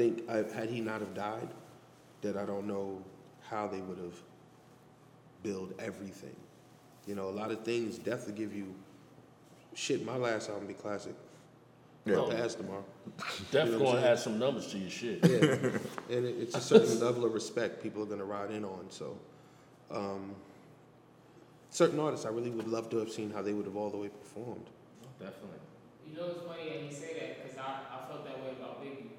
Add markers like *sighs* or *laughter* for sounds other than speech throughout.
think I, had he not have died, that I don't know how they would have built everything. You know, a lot of things death will give you. Shit, my last album be classic. Yeah. About to ask tomorrow. Def *laughs* You know gonna add some numbers to your shit. Yeah, and it, it's a certain level of respect people are gonna ride in on. So, um, certain artists, I really would love to have seen how they would have all the way performed. Definitely. You know, it's funny that you say that because I, I felt that way about Biggie.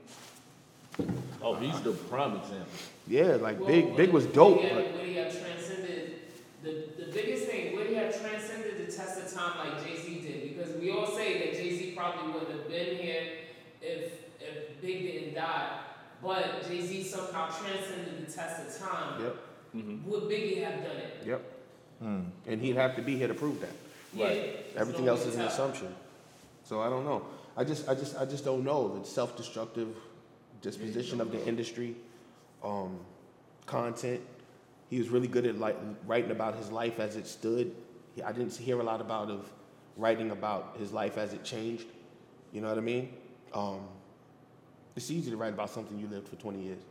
Oh, he's the prime example. Yeah, like Well, Big, Big was dope. Would he But have, would he have transcended the, the biggest thing? Would he have transcended the test of time like Jay Z did? Because we all say that Jay Z probably wouldn't have been here if if Big didn't die. But Jay Z somehow transcended the test of time. Yep. Mm-hmm. Would Biggie have done it? Yep. Hmm. And he'd have to be here to prove that. Yeah. Right. Everything no else is an tell. assumption. So I don't know. I just, I just, I just don't know the self-destructive disposition of the industry, um, content. He was really good at like writing about his life as it stood. He- I didn't hear a lot about of writing about his life as it changed. You know what I mean? Um, it's easy to write about something you lived for 20 years.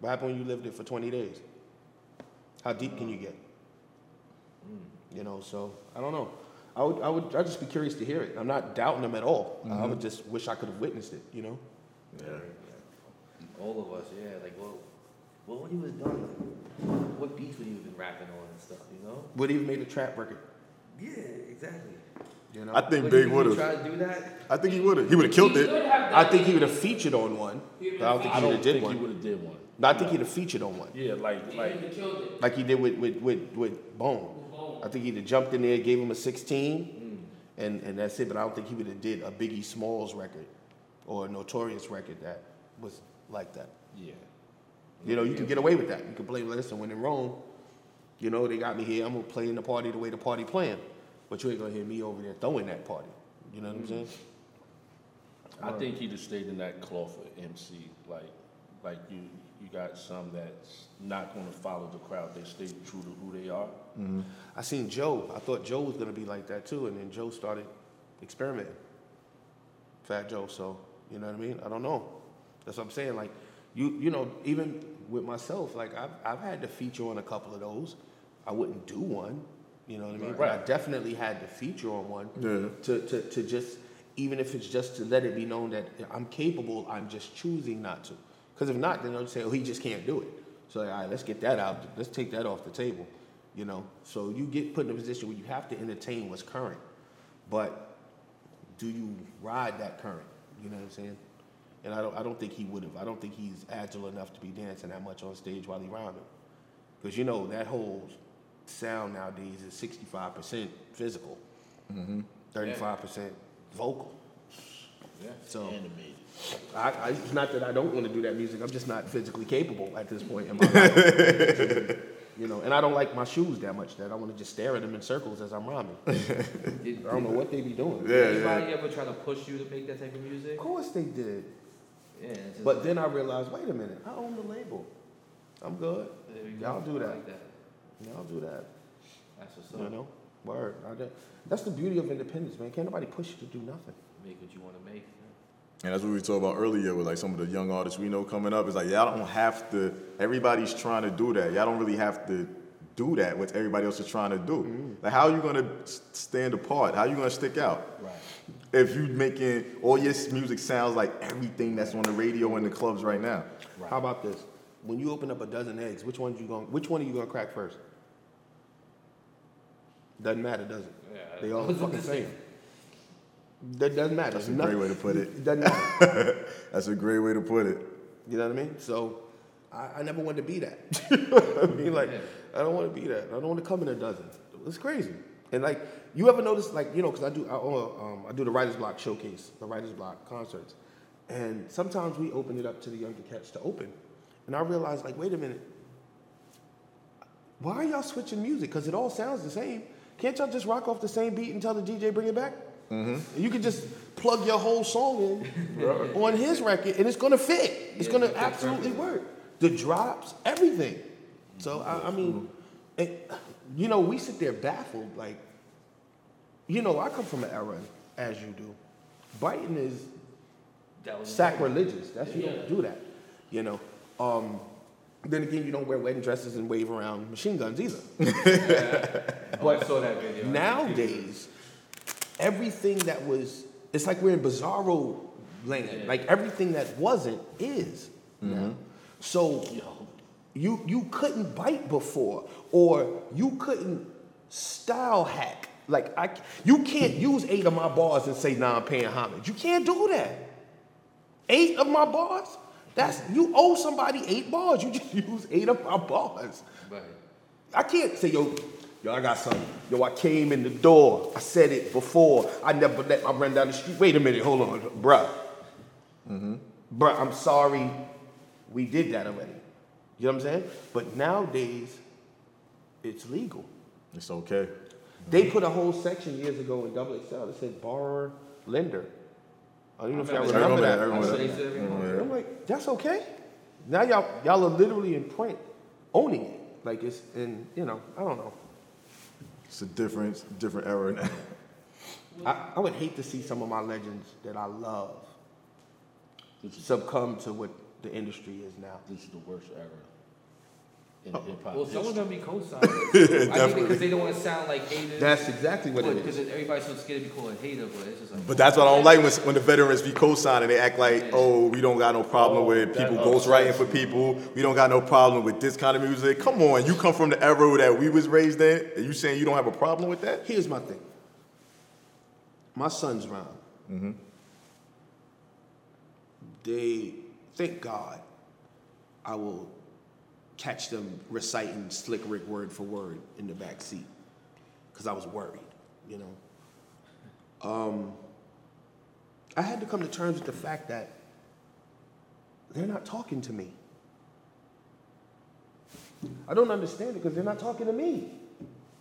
What happened when you lived it for 20 days? How deep can you get? You know, so I don't know. I would, I would, I'd just be curious to hear it. I'm not doubting him at all. I would just wish I could have witnessed it. You know. Yeah. All of us, yeah. Like, well, what would he was done? Like, what beats would he have been rapping on and stuff? You know? Would he have made a trap record? Yeah, exactly. You know. I think Would Big would have. try to do that? I think he would have. He would have killed He it. could have I think he would have featured on one. But I don't think I he would don't have did think he one. would have did one. No, I think he'd have featured on one, Yeah, like He like would it. like he did with with with, with Bone. With Bone. I think he'd have jumped in there, gave him a 16, mm. and and that's it. But I don't think he would have did a Biggie Smalls record or a Notorious record that was like that. yeah. You know, you can get away with that. You can play, listen, when in Rome, you know, they got me here, I'm gonna play in the party the way the party playing. But you ain't gonna hear me over there throwing that party. You know what I'm mm-hmm. saying? I think he'd have stayed in that cloth for MC. Like like you you got some that's not gonna follow the crowd. They stay true to who they are. Mm-hmm. I seen Joe. I thought Joe was gonna be like that too, and then Joe started experimenting. Fat Joe, so you know what I mean? I don't know. That's what I'm saying. Like you, you know, even with myself, like I've I've had to feature on a couple of those. I wouldn't do one. You know what I mean? But I definitely had to feature on one. Yeah. To, to, to just even if it's just to let it be known that I'm capable, I'm just choosing not to. Because if not, then they'll say, oh, he just can't do it. So all right, let's get that out. Let's take that off the table. You know. So you get put in a position where you have to entertain what's current, but do you ride that current? You know what I'm saying? And I don't, I don't think he would have. I don't think he's agile enough to be dancing that much on stage while he rhyming. Because you know that whole sound nowadays is 65% physical, mm-hmm. 35% vocal. Yeah. So- animated. I, I, it's not that I don't want to do that music. I'm just not physically capable at this point in my *laughs* life. You know, and I don't like my shoes that much that I want to just stare at them in circles as I'm rhyming. *laughs* I don't know what they be doing. Yeah, did yeah. anybody ever try to push you to make that type of music? Of course they did. Yeah. But like, then I realized, wait a minute, I own the label. I'm good. go. y'all do that. Like that. Y'all do that. That's what's up. You know? Word. I That's the beauty of independence, man. Can't nobody push you to do nothing. Make what you want to make. And that's what we talked about earlier with like some of the young artists we know coming up. It's like y'all don't have to. Everybody's trying to do that. Y'all don't really have to do that. What everybody else is trying to do. Mm-hmm. Like how are you gonna stand apart? How are you gonna stick out? Right. If you're making all your music sounds like everything that's on the radio and the clubs right now. How about this? When you open up a dozen eggs, which one you going which one are you gonna crack first? Doesn't matter, does it? Yeah. They all the *laughs* fucking same. That doesn't matter. That's a great way to put it. It doesn't matter. *laughs* That's a great way to put it. You know what I mean? So I, I never wanted to be that. you know what I mean? Like, I don't want to be that. I don't want to come in a dozen. It's crazy. And like, you ever notice, like, you know, because I do, I, um, I do the Writers Block showcase, the Writers Block concerts, and sometimes we open it up to the younger cats to open, and I realize, like, wait a minute, why are y'all switching music? Because it all sounds the same. Can't y'all just rock off the same beat and tell the DJ bring it back? And you can just plug your whole song in on his record, and it's gonna fit. It's Yeah, gonna it absolutely work. The drops, everything. So I, I mean, it, you know, we sit there baffled. Like, you know, I come from an era, as you do. Biting is That sacrilegious. That's you Yeah. don't do that. You know. Um, then again, you don't wear wedding dresses and wave around machine guns either. *laughs* Oh, I saw that video. Nowadays, everything that was, it's like we're in bizarro land. Like everything that wasn't is mm-hmm. now. So you you couldn't bite before, or you couldn't style hack. Like I, you can't use eight of my bars and say, "Nah, I'm paying homage." You can't do that. Eight of my bars. That's you owe somebody eight bars. You just *laughs* use eight of my bars. Right. I can't say, yo, yo, I got something. Yo, I came in the door. I said it before. I never let my run down the street. Wait a minute, hold on, bruh. Mm-hmm. Bruh, I'm sorry. We did that already. You know what I'm saying? But nowadays, it's legal. It's okay. They put a whole section years ago in Double XL that said borrower lender. I don't know if y'all I remember, remember that. that, I remember So that. they said everything. I'm like, that's okay. Now y'all y'all are literally in print owning it. Like it's in, you know, I don't know. It's a different, different era now. *laughs* I, I would hate to see some of my legends that I love This is, succumb to what the industry is now. this is the worst era in hip hop. Well, some of history. them be co-signed. *laughs* I think because they don't want to sound like haters. That's exactly what it Because is. everybody's so scared to be called a hater, but it's just like. But that's what I don't like when, when the veterans be co-signing. They act like, oh, we don't got no problem Oh, with people upsets ghostwriting for people. We don't got no problem with this kind of music. Come on, you come from the era that we was raised in, and you saying you don't have a problem with that? Here's my thing. My son's round. Mm-hmm. They, thank God, I will catch them reciting Slick Rick word for word in the back seat because I was worried, you know. Um, I had to come to terms with the fact that they're not talking to me. I don't understand it because they're not talking to me.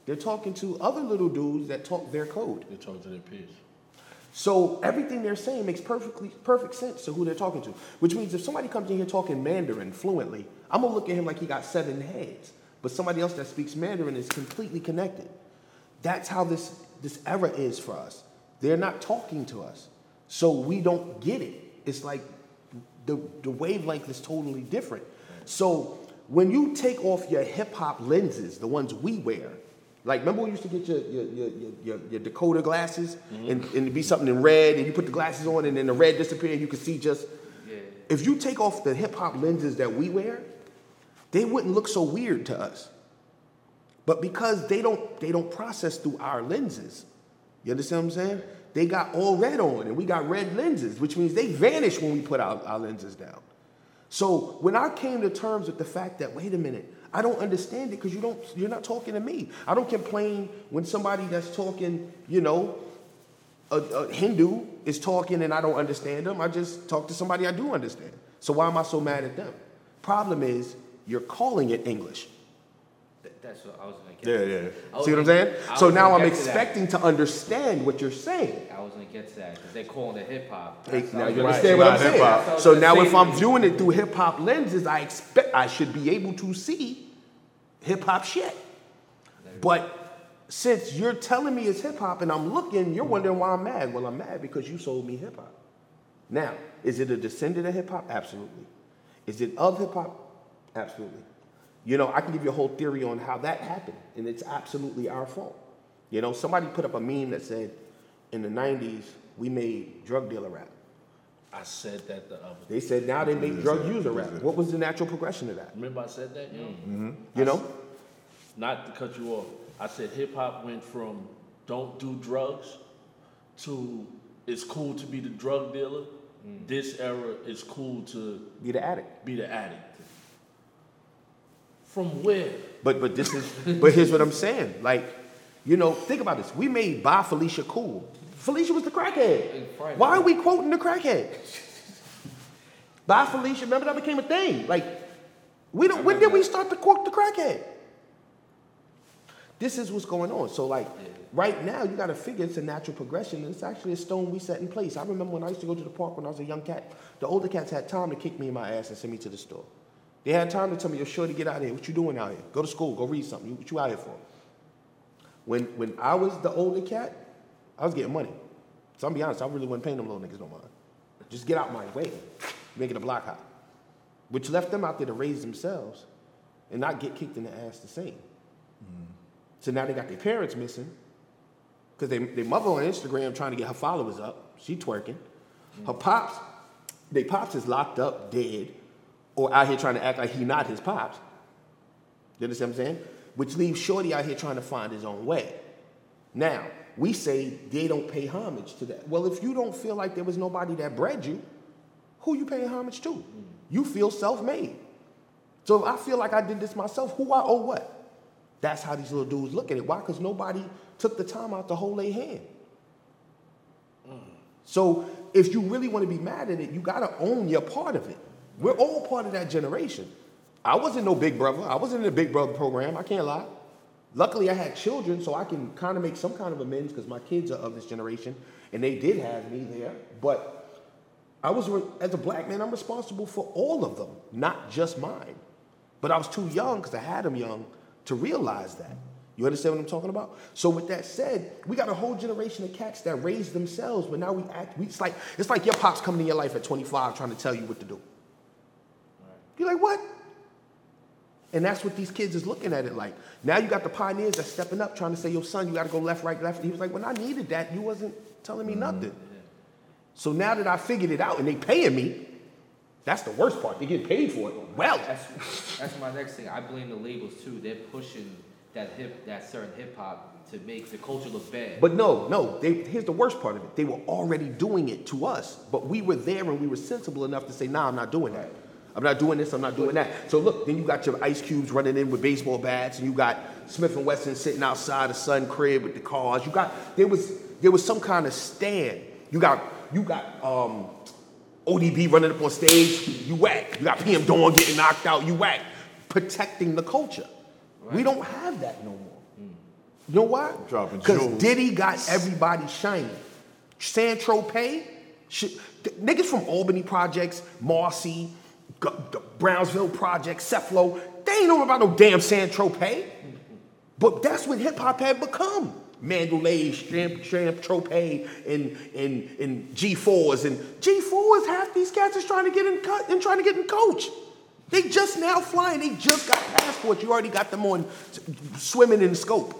They're talking to other little dudes that talk their code. They talk to their peers. So everything they're saying makes perfectly perfect sense to who they're talking to. Which means if somebody comes in here talking Mandarin fluently, I'm gonna look at him like he got seven heads. But somebody else that speaks Mandarin is completely connected. That's how this this era is for us. They're not talking to us, so we don't get it. It's like the the wavelength is totally different. So when you take off your hip hop lenses, the ones we wear, like remember we used to get your your your, your, your, Dakota glasses and, and it'd be something in red, and you put the glasses on, and then the red disappeared, and you could see just. Yeah. If you take off the hip hop lenses that we wear, they wouldn't look so weird to us. But because they don't they don't process through our lenses, you understand what I'm saying? They got all red on, and we got red lenses, which means they vanish when we put our, our lenses down. So when I came to terms with the fact that wait a minute, I don't understand it because you don't you're not talking to me. I don't complain when somebody that's talking, you know, a, a Hindu is talking and I don't understand them. I just talk to somebody I do understand. So why am I so mad at them? Problem is you're calling it English. Th- That's what I was gonna get. Yeah, yeah. See what I'm saying? So now I'm get to expecting to understand what you're saying. I was gonna get to that because they're calling it hip hop. Hey, now you I was- understand what I'm saying? hip-hop. That's So now if I'm saying. viewing it through hip hop lenses, I expect I should be able to see hip hop shit. But since you're telling me it's hip hop and I'm looking, you're mm-hmm. wondering why I'm mad. Well, I'm mad because you sold me hip hop. Now, is it a descendant of hip hop? Absolutely. Is it of hip hop? Absolutely. You know, I can give you a whole theory on how that happened, and it's absolutely our fault. You know, somebody put up a meme that said, in the 90s, we made drug dealer rap. I said that the other. They said now they make drug user rap. What was the natural progression of that? Remember I said that, yo? Mm. You know? Not to cut you off. I said hip hop went from don't do drugs to it's cool to be the drug dealer. This era it's cool to Be the addict. be the addict. From where? But but this is but here's what I'm saying. Like, you know, think about this. We made Bye Felicia cool. Felicia was the crackhead. Why are we quoting the crackhead? *laughs* Bye Felicia, remember that became a thing. Like, we don't when did we start to quote the crackhead? This is what's going on. So like right now you gotta figure it's a natural progression and it's actually a stone we set in place. I remember when I used to go to the park when I was a young cat, the older cats had time to kick me in my ass and send me to the store. They had time to tell me, you're sure to get out of here. What you doing out here? Go to school, go read something. What you out here for? When when I was the older cat, I was getting money. So I'm be honest, I really wasn't paying them little niggas no mind. Just get out my way. Make it a block hop. Which left them out there to raise themselves and not get kicked in the ass the same. Mm. So now they got their parents missing. Because they, their mother on Instagram trying to get her followers up. She twerking. Mm. Her pops, they pops is locked up, dead, or out here trying to act like he not his pops. You understand what I'm saying? Which leaves Shorty out here trying to find his own way. Now, we say they don't pay homage to that. Well, if you don't feel like there was nobody that bred you, who you paying homage to? Mm. You feel self-made. So if I feel like I did this myself, who I owe what? That's how these little dudes look at it. Why? Because nobody took the time out to hold their hand. Mm. So if you really want to be mad at it, you gotta own your part of it. We're all part of that generation. I wasn't no big brother. I wasn't in the big brother program. I can't lie. Luckily, I had children, so I can kind of make some kind of amends because my kids are of this generation, and they did have me there. But I was, as a black man, I'm responsible for all of them, not just mine. But I was too young because I had them young to realize that. You understand what I'm talking about? So with that said, we got a whole generation of cats that raised themselves, but now we act. We, it's like it's like your pops coming in your life at 25 trying to tell you what to do. You're like, what? And that's what these kids is looking at it like. Now you got the pioneers that's stepping up, trying to say, "Yo, son, you got to go left, right, left." He was like, "When I needed that, you wasn't telling me mm-hmm. nothing." So now that I figured it out and they paying me, that's the worst part. They get paid for it. Well, That's that's my next thing. I blame the labels too. They're pushing that hip that certain hip hop to make the culture look bad. But no, no. They, here's the worst part of it. They were already doing it to us, but we were there and we were sensible enough to say, "Nah, I'm not doing that. I'm not doing this. I'm not doing that." So look, then you got your Ice Cubes running in with baseball bats, and you got Smith and Wesson sitting outside the Sun crib with the cars. You got there was there was some kind of stand. You got you got um, ODB running up on stage. You whack. You got PM Dawn getting knocked out. You whack. Protecting the culture. We don't have that no more. You know why? Because. Diddy got everybody shining. San Tropez, sh- niggas from Albany Projects, Marcy, the Brownsville Project, Seth Low, they ain't know about no damn San Tropez. But that's what hip hop had become. Mandalay, Shrimp, Shrimp, Tropez, and, and, and G4s. And G4s, half these cats is trying to get in cut and trying to get in coach. They just now flying. They just got passports. You already got them on swimming in scope.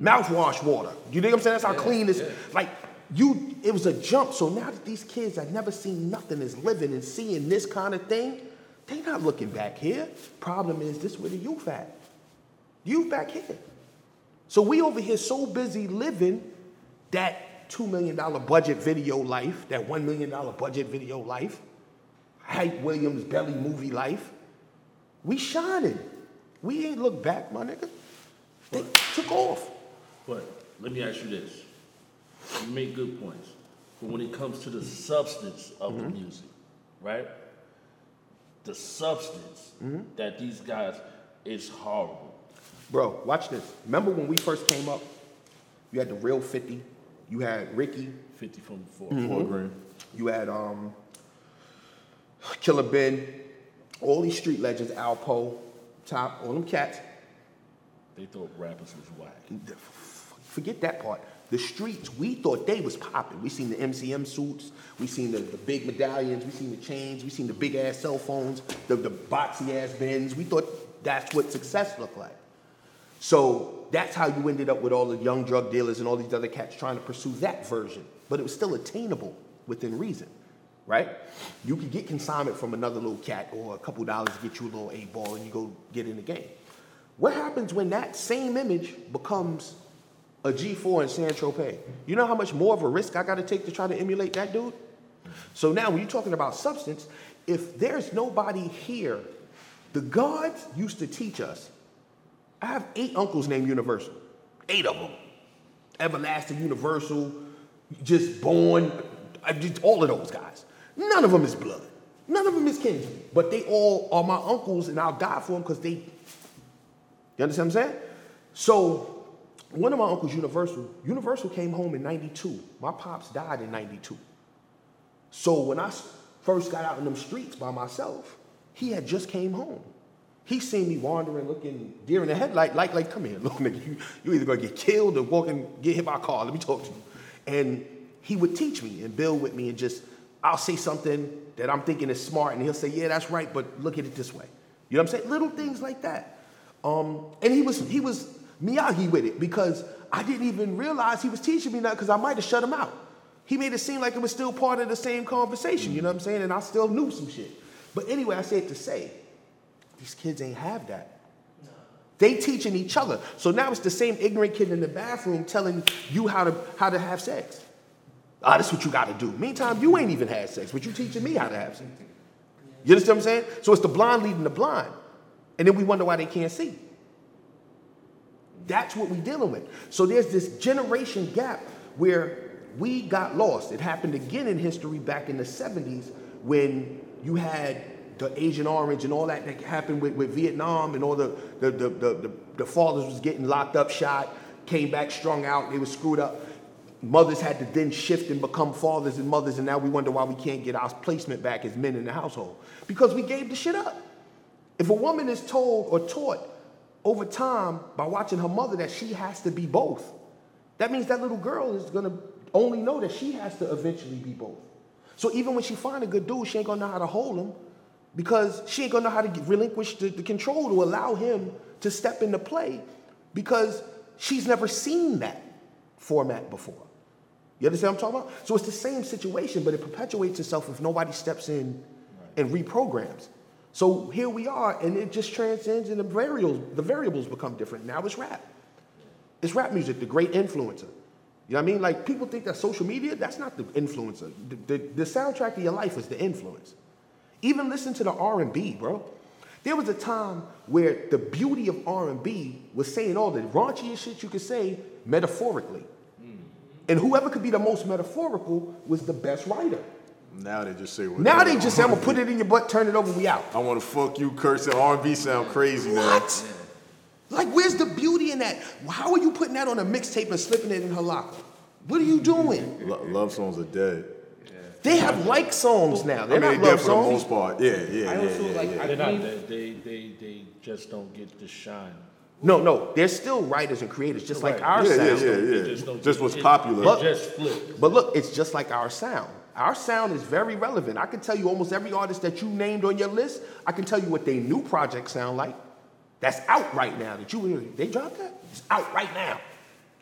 Mouthwash water. You dig what I'm saying? That's how clean this. Like you, it was a jump. So now that these kids have never seen nothing is living and seeing this kind of thing, they not looking back here. Problem is, this where the youth at. Youth back here. So we over here so busy living that two million dollar budget video life, that one million dollar budget video life, Hype Williams belly movie life. We shining. We ain't look back, my nigga. They took off. But let me ask you this. You make good points. But when it comes to the substance of the mm-hmm. music, right? The substance mm-hmm. that these guys is horrible. Bro, watch this. Remember when we first came up? You had the real 50. You had Ricky. 50 from before. Fort Greene. You had um, Killer Ben. All these street legends, Alpo, Top, all them cats. They thought rappers was whack. Forget that part. The streets, we thought they was popping. We seen the MCM suits, we seen the, the big medallions, we seen the chains, we seen the big ass cell phones, the, the boxy ass bins. We thought that's what success looked like. So that's how you ended up with all the young drug dealers and all these other cats trying to pursue that version. But it was still attainable within reason, right? You could get consignment from another little cat or a couple dollars to get you a little eight ball and you go get in the game. What happens when that same image becomes a G4 in San Tropez? You know how much more of a risk I got to take to try to emulate that dude? So now, when you're talking about substance, if there's nobody here, the gods used to teach us. I have eight uncles named Universal, eight of them. Everlasting Universal, just born, just, all of those guys. None of them is blood. None of them is kin. But they all are my uncles, and I'll die for them because they. You understand what I'm saying? So, one of my uncles, Universal, Universal came home in 92. My pops died in 92. So when I first got out in them streets by myself, he had just came home. He seen me wandering, looking deer in the headlight, like, like, come here, *laughs* look, nigga, you, you either gonna get killed or walk and get hit by a car. Let me talk to you. And he would teach me and build with me and just, I'll say something that I'm thinking is smart and he'll say, yeah, that's right, but look at it this way. You know what I'm saying? Little things like that. Um, and he was, he was Miyagi with it because I didn't even realize he was teaching me that because I might have shut him out. He made it seem like it was still part of the same conversation, you know what I'm saying? And I still knew some shit. But anyway, I say it to say, these kids ain't have that. They teaching each other. So now it's the same ignorant kid in the bathroom telling you how to how to have sex. Ah, that's what you gotta do. Meantime, you ain't even had sex, but you teaching me how to have sex. You understand what I'm saying? So it's the blind leading the blind. And then we wonder why they can't see. That's what we're dealing with. So there's this generation gap where we got lost. It happened again in history back in the 70s when you had the Agent Orange and all that that happened with, with Vietnam and all the the, the, the, the the fathers was getting locked up, shot, came back strung out, they were screwed up. Mothers had to then shift and become fathers and mothers, and now we wonder why we can't get our placement back as men in the household. Because we gave the shit up. If a woman is told or taught over time by watching her mother that she has to be both, that means that little girl is gonna only know that she has to eventually be both. So even when she find a good dude, she ain't gonna know how to hold him because she ain't gonna know how to relinquish the, the control to allow him to step into play because she's never seen that format before. You understand what I'm talking about? So it's the same situation, but it perpetuates itself if nobody steps in and reprograms. So here we are, and it just transcends, and the variables, the variables become different. Now it's rap. It's rap music, the great influencer. You know what I mean? Like people think that social media, that's not the influencer. The, the, the soundtrack of your life is the influence. Even listen to the R&B, bro. There was a time where the beauty of R&B was saying all the raunchiest shit you could say metaphorically. And whoever could be the most metaphorical was the best writer. Now they just say. Now they just say, I'm gonna put it in your butt, turn it over, we out. I want to fuck you, curse and R&B sound crazy now. What? Like, where's the beauty in that? How are you putting that on a mixtape and slipping it in her locker? What are you doing? Lo- love songs are dead. They have like songs now. They're mean, not they dead love for the most part. Yeah, yeah, I yeah, also yeah, like- yeah. I They're not. They, they, they, they just don't get the shine. No, no, they're still writers and creators, just like Right. our Yeah, sound. yeah, They yeah. just don't Just get- what's it- popular. It just flipped. But look, it's just like our sound. Our sound is very relevant. I can tell you almost every artist that you named on your list, I can tell you what their new project sound like. That's out right now. That you they dropped that? It's out right now.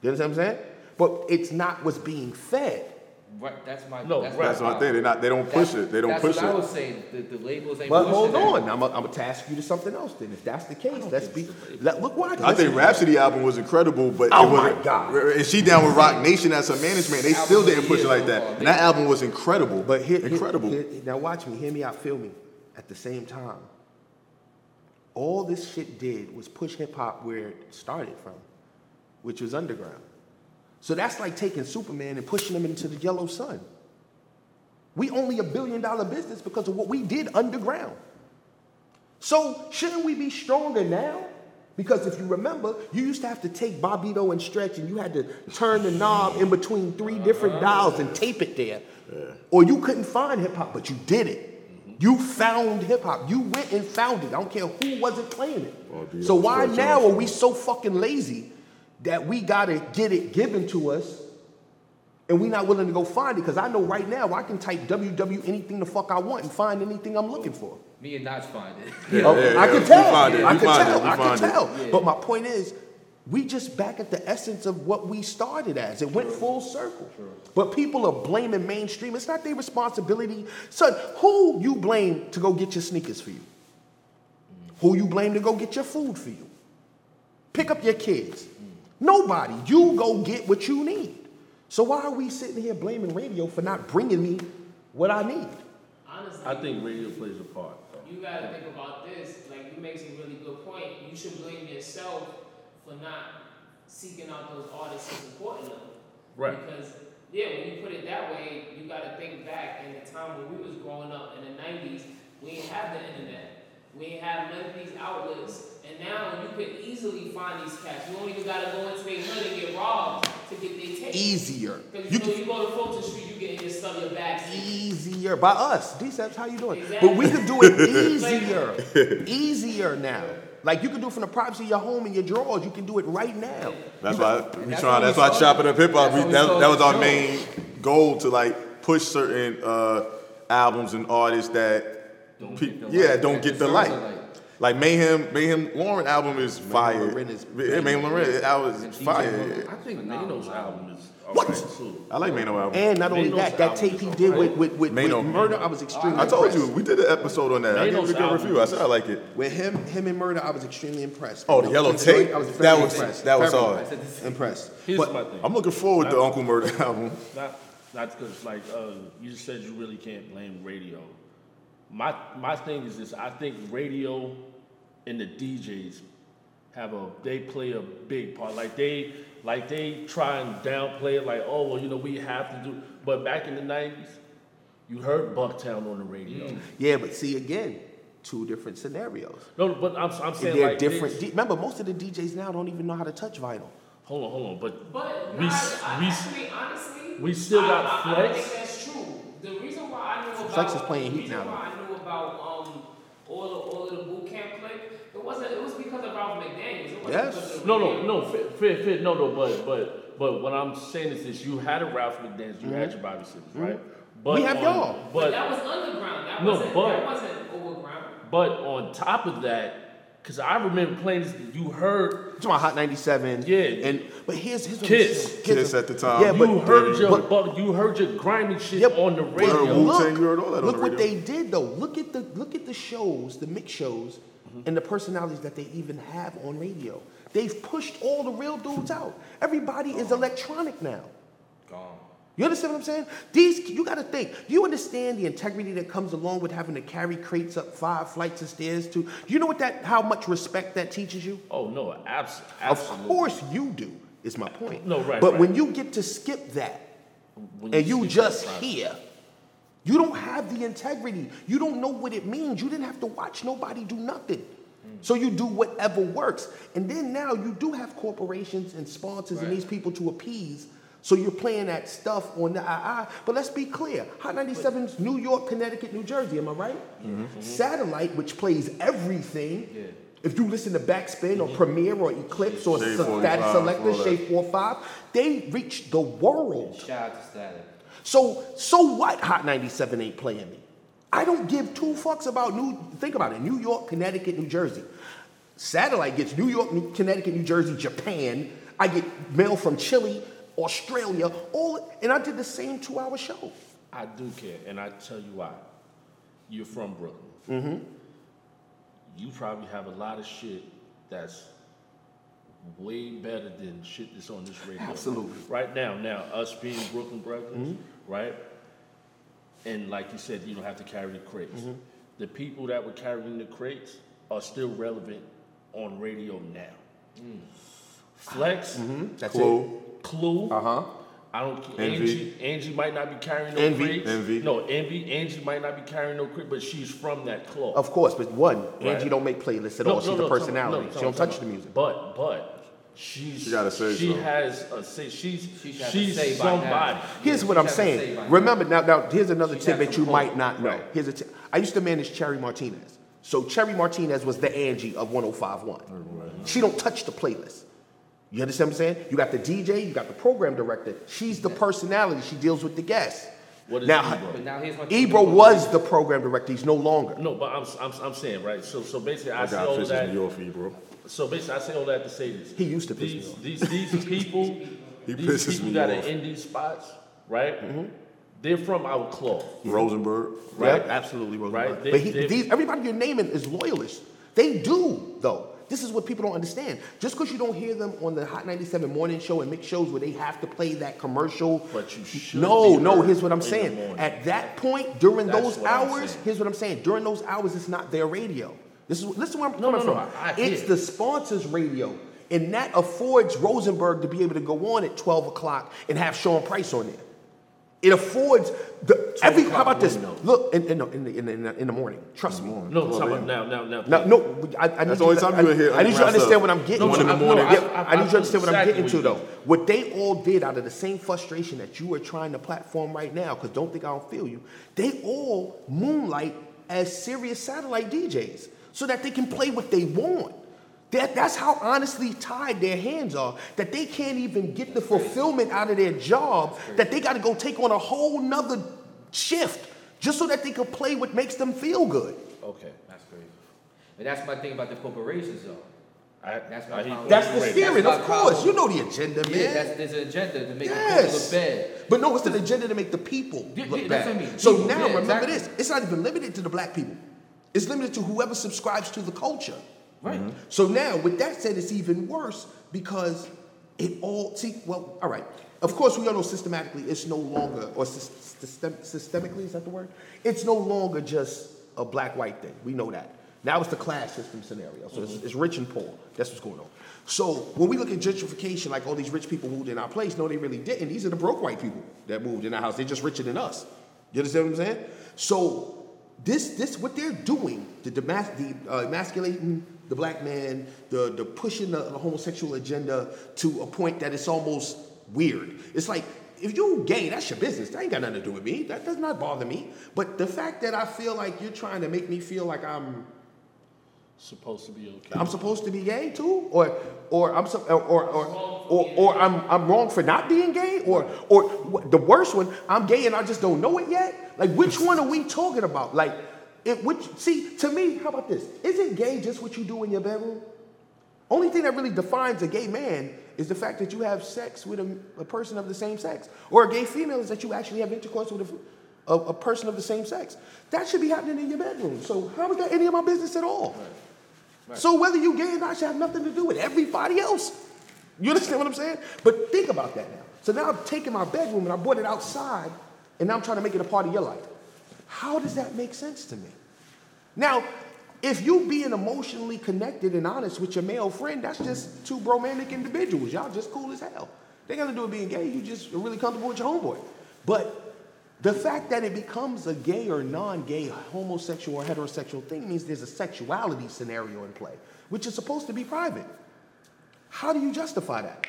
You understand what I'm saying? But it's not what's being fed. Right, that's my. No, that's right. That's what I think. They not. They don't push That's- it. They don't push it. that's push what I it. was saying. The, the labels ain't. But hold that. on, I'm gonna task you to something else then. If that's the case, let's be. Let, look, watch. I think Rapsody album was incredible, but Oh it wasn't. my God. And she down with Roc Nation as her management. They still Album of didn't push it like that. far. And that album was incredible. But here, here- incredible. here- now watch me, hear me out, feel me. At the same time, all this shit did was push hip hop where it started from, which was underground. So that's like taking Superman and pushing him into the yellow sun. We only a billion dollar business because of what we did underground. So shouldn't we be stronger now? Because if you remember, you used to have to take Bobbito and stretch, and you had to turn the knob in between three different dials and tape it there. Or you couldn't find hip hop, but you did it. You found hip hop. You went and found it. I don't care who wasn't playing it. So why now are we so fucking lazy that we gotta get it given to us and we not willing to go find it? Because I know right now I can type WW anything the fuck I want and find anything I'm looking for. Me and Notch find it. Yeah, Oh, yeah, I can We tell. find it. I We can find tell. it. We I can it. tell. Yeah. But my point is, we just back at the essence of what we started as. It went full circle. But people are blaming mainstream. It's not their responsibility. Son, who you blame to go get your sneakers for you? Mm. Who you blame to go get your food for you? Pick up your kids. Nobody. You go get what you need. So why are we sitting here blaming radio for not bringing me what I need? Honestly, I think radio plays a part. though. you gotta think about this. Like you make a really good point. You should blame yourself for not seeking out those artists who's important enough. Right. Because yeah, when you put it that way, you gotta think back in the time when we was growing up in the '90s. We ain't have the internet. We ain't have none of these outlets. And now you can easily find these cats. You don't even gotta go into a hood and get robbed to get their tape. Easier. Because You you, know, can you go to Fulton Street, you get in your stuff, your back seat. easier by us. D-Steps, how you doing? Exactly. But we can do it *laughs* easier. easier now. Like you can do it from the privacy of your home and your drawers. You can do it right now. That's why we that's trying. That's why chopping up hip hop. That's we- how we That, that was our started main goal to like push certain uh, albums and artists that, Don't pe- get the yeah, light. that don't get the deserves light. The light. Like Meyhem, Meyhem Lauren album is fire. Lauren is- yeah, Meyhem Lauren album is fire. Lauren. I think Phenomenal Mano's album. album is What? alright too. I like Meyhem album. And not only Mano's that, that tape he did with, with, with, with Murder, I was extremely I told impressed. you we did an episode on that. I gave it a good review. I said I like it. With him, him and Murder, I was extremely impressed. Oh, the yellow Prince tape? I was very That was- impressed. that was Very hard. impressed. Impressed. Here's But my thing. I'm looking forward to Uncle Murda *laughs* album. Not, not because like uh, you just said, you really can't blame radio. My my thing is this: I think radio and the DJs have a they play a big part. Like they like they try and downplay it. Like oh well, you know we have to do. But back in the '90s, you heard Bucktown on the radio. Mm. yeah, but see again, two different scenarios. No, but I'm I'm saying They're like different. this- D- Remember, most of the DJs now don't even know how to touch vinyl. hold on, hold on. But But we nah, s- I, we actually, honestly, we still I, got I, I Flex. think that's true. The reason why I knew about Flex is playing the Heat reason now. why I knew about um all the all of the boot camp click, it wasn't. It was because of Ralph McDaniels. It Yes. No, no, no, fit, fit, fit, no, no, but, but, but what I'm saying is this: you had a Ralph McDaniels, you had mm-hmm. your Bobby Simmons, right? Mm-hmm. But We have on- y'all. But But, that was underground. That No, wasn't. but- that wasn't overground. but on top of that, because I remember playing this, you heard, You talking about Hot 97? Yeah. And but here's here's what Kiss. I'm saying. Here's Kiss at the time. Yeah, but you heard your, but- but, you heard your grimy shit Yep. on the radio. Wu-Tang, you heard all that on look the what they did though. Look at the look at the shows, the mix shows, Mm-hmm. and the personalities that they even have on radio. They've pushed all the real dudes out. Everybody is electronic now. Gone. You understand what I'm saying? These you got to think. Do you understand the integrity that comes along with having to carry crates up five flights of stairs? To you know what that how much respect that teaches you? Oh no, abs- Of course you do. Is my point. No, right, But right. when you get to skip that, When and you skip just that here. You don't have the integrity. You don't know what it means. You didn't have to watch nobody do nothing. So you do whatever works. And then now you do have corporations and sponsors and these people to appease. So you're playing that stuff on the II. But let's be clear. Hot 97's New York, Connecticut, New Jersey. Am I right? Mm-hmm. Mm-hmm. Satellite, which plays everything. Yeah. If you listen to Backspin or mm-hmm. Premier or Eclipse or 45, Selector. Shade 45, they reach the world. Shout out to Statik. So, so what? Hot 97 ain't playing me. I don't give two fucks about New. Think about it: New York, Connecticut, New Jersey. Satellite gets New York, New, Connecticut, New Jersey, Japan. I get mail from Chile, Australia, all, and I did the same two-hour show. I do care, and I tell you why. You're from Brooklyn. Mm-hmm. You probably have a lot of shit that's way better than shit that's on this radio. Absolutely. Right now, now us being Brooklyn brothers, mm-hmm. right? And like you said, you don't have to carry the crates. Mm-hmm. The people that were carrying the crates are still relevant on radio now. Mm. Flex, mm-hmm. That's Clue. Clue. Uh huh. I don't. Envy. Angie, Angie might not be carrying no Envy. crates. Envy. No, envy. Angie might not be carrying no crate, but she's from that club. Of course, but one, Angie don't make playlists at No, all. She's no, a personality. no, she don't touch the music. But but she's She gotta say she something. has a say. She's She should have she's say by somebody. Here's Yeah, what I'm has to say saying. Remember now, now here's another She has tidbit you might not know. Right. Here's a t- I used to manage Cherry Martinez. So Cherry Martinez was the Angie of 1051. She don't touch the playlist. You understand what I'm saying? You got the DJ, you got the program director. She's the personality. She deals with the guests. What is now, Ebro? But now here's my Ebro was the program director. He's no longer. No, but I'm, I'm, I'm saying right. So so basically, I, I say got all fish that. New York for you, bro. So basically, I say all that to say this. He used to piss me these, off. These these *laughs* people, He these pisses people me that off. are in these spots, right? Mm-hmm. They're from our cloth. Rosenberg. Right. Yep, absolutely, Rosenberg. Right. They- but he, these, everybody you're naming is loyalists. They do, though. This is what people don't understand. Just because you don't hear them on the Hot 97 morning show and mix shows where they have to play that commercial. But you should No, no, here's what I'm saying. At that point, during That's those hours, here's what I'm saying. During those hours, it's not their radio. This is listen where I'm No, coming no, no, from. I- I it's hear. the sponsors radio. And that affords Rosenberg to be able to go on at 12 o'clock and have Sean Price on there. It affords the every. How about this? window. Look in, in, the, in, the, in, the, in, the, in the morning. Trust me. Morning. No, Well, talk about now, now, now. No, no, I, I need the only you, time I, you would hear I need you to understand stuff. what I'm getting No, to. One in the morning. I- Yeah, I- I, I need you to understand what I'm know getting to, though. what What they all did out of the same frustration that you are trying to platform right now, because don't think I don't feel you, they all moonlight as Sirius satellite DJs so that they can play what they want. That, that's how honestly tied their hands are, that they can't even get the fulfillment out of their job, that they got to go take on a whole nother shift just so that they can play what makes them feel good. Okay. That's crazy. And that's my thing about the corporations, though. I, That's I my hear problem. That's the Wait, spirit, that's of course. problem. You know the agenda, man. Yeah, that's there's an agenda to make the people look bad. But no, it's an agenda to make the people Yeah, look yeah, bad. that's what I mean. So People, now yeah, remember exactly. this: it's not even limited to the black people. It's limited to whoever subscribes to the culture. Right. Mm-hmm. So now, with that said, it's even worse because it all see. Well, all right. Of course, we all know systematically it's no longer, or system, systemically is that the word? It's no longer just a black-white thing. We know that. Now it's the class system scenario. So it's, mm-hmm. it's rich and poor. That's what's going on. So when we look at gentrification, like all these rich people moved in our place, no, they really didn't. These are the broke white people that moved in our house. They're just richer than us. You understand what I'm saying? So this, this, what they're doing, the, demas- the uh, emasculating the black man, the, the pushing the, the homosexual agenda to a point that it's almost weird. It's like, if you're gay, that's your business. That ain't got nothing to do with me. That does not bother me. But the fact that I feel like you're trying to make me feel like I'm Supposed to be okay. I'm supposed to be gay too, or or I'm so, or or or, or, or I'm I'm wrong for not being gay, or or the worst one, I'm gay and I just don't know it yet. Like which one are we talking about? Like it which see to me, how about this? Isn't gay just what you do in your bedroom? Only thing that really defines a gay man is the fact that you have sex with a, a person of the same sex, or a gay female is that you actually have intercourse with a, a, a person of the same sex. That should be happening in your bedroom. So how is that any of my business at all? So whether you gay or not should have nothing to do with everybody else. You understand what I'm saying? But think about that now. So now I'm taking my bedroom and I brought it outside, and now I'm trying to make it a part of your life. How does that make sense to me? Now, if you being emotionally connected and honest with your male friend, that's just two romantic individuals. Y'all just cool as hell. They got to do with being gay. You just are really comfortable with your homeboy. But the fact that it becomes a gay or non-gay, homosexual or heterosexual thing means there's a sexuality scenario in play, which is supposed to be private. How do you justify that?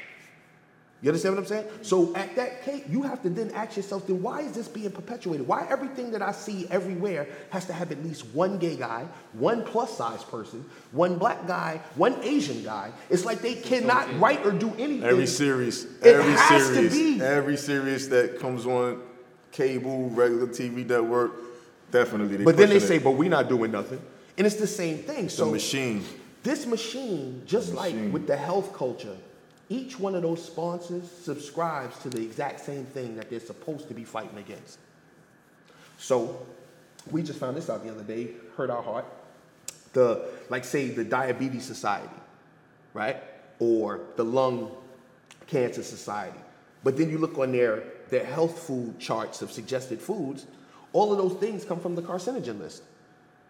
You understand what I'm saying? So at that case, you have to then ask yourself, then why is this being perpetuated? Why everything that I see everywhere has to have at least one gay guy, one plus size person, one black guy, one Asian guy? It's like they cannot write or do anything. Every series, It every series, every series that comes on cable, regular TV network, definitely. They But then they pushing say, but we're not doing nothing. And it's the same thing. So machine. This machine, just like with the health culture, each one of those sponsors subscribes to the exact same thing that they're supposed to be fighting against. So we just found this out the other day, hurt our heart. The like say the diabetes society, right? Or the lung cancer society. But then you look on their their health food charts of suggested foods, all of those things come from the carcinogen list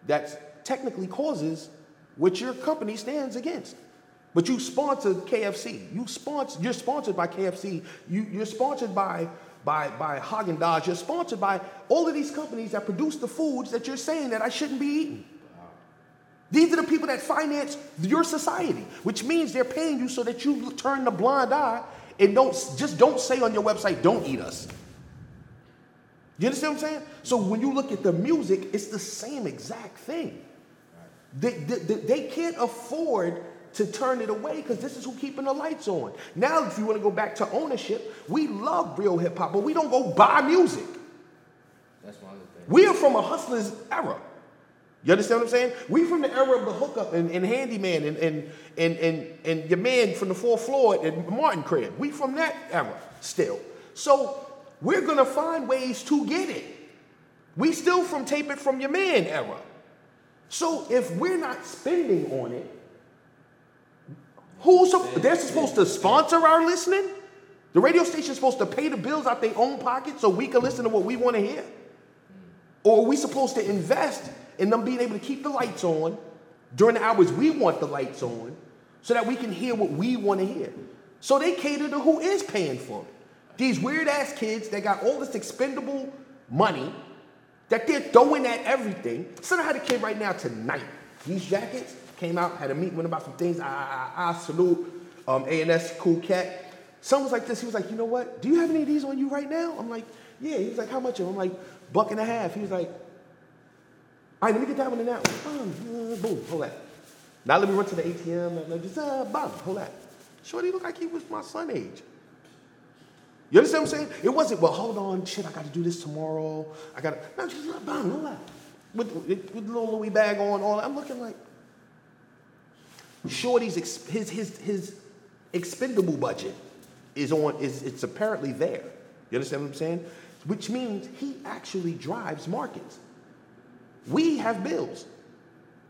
that technically causes what your company stands against. But you sponsor KFC. You sponsor, you're sponsored by KFC. You, you're sponsored by, by, by Haagen Dazs. You're sponsored by all of these companies that produce the foods that you're saying that I shouldn't be eating. These are the people that finance your society, which means they're paying you so that you turn the blind eye and don't just don't say on your website, "Don't eat us." You understand what I'm saying? So when you look at the music, it's the same exact thing. They, they, they- can't afford to turn it away because this is who keeping the lights on. Now, if you want to go back to ownership, we love real hip hop, but we don't go buy music. That's one other thing. We are from a hustler's era. You understand what I'm saying? We from the era of the hookup and, and handyman and, and, and, and, and your man from the fourth floor at Martin Crib. We from that era still. So we're gonna find ways to get it. We still from tape it from your man era. So if we're not spending on it, who's they're supposed to sponsor our listening? The radio station's supposed to pay the bills out their own pocket so we can listen to what we want to hear? Or are we supposed to invest in them being able to keep the lights on during the hours we want the lights on so that we can hear what we want to hear? So they cater to who is paying for it. These weird ass kids that got all this expendable money that they're throwing at everything. Son, I had a kid right now tonight. These jackets came out, had a meeting him about some things. I, I, I salute um, A&S, cool cat. Son was like this. He was like, you know what? Do you have any of these on you right now? I'm like, yeah. He was like, how much of them? I'm like, buck and a half. He was like, all right, let me get that one and that one. Boom, hold that. Now let me run to the ATM just, uh, bam, hold that. Shorty looked like he was my son age. You understand what I'm saying? It wasn't, well, hold on, shit, I got to do this tomorrow. I got to, no, just like, bam, hold that. With, with, with little Louis bag on, all that. I'm looking like, Shorty's, ex- his, his, his expendable budget is on, is, it's apparently there. You understand what I'm saying? Which means he actually drives markets. We have bills.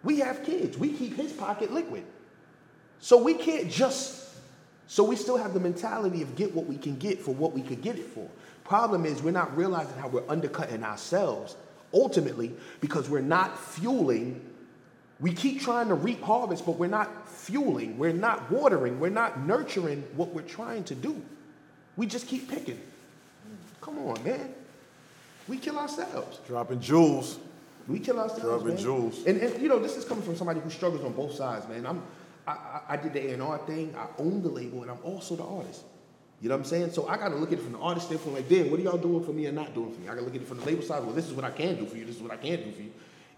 We have kids. We keep his pocket liquid. So we can't just, so we still have the mentality of get what we can get for what we could get it for. Problem is, we're not realizing how we're undercutting ourselves ultimately because we're not fueling. We keep trying to reap harvest, but we're not fueling, we're not watering, we're not nurturing what we're trying to do. We just keep picking. Come on, man. We kill ourselves. Dropping jewels. We kill ourselves, Dropping man. jewels. And, and you know, this is coming from somebody who struggles on both sides, man. I'm, I, I, I did the A&R thing. I own the label, and I'm also the artist. You know what I'm saying? So I got to look at it from the artist standpoint. Like, damn, what are y'all doing for me and not doing for me? I got to look at it from the label side. Well, this is what I can do for you. This is what I can't do for you.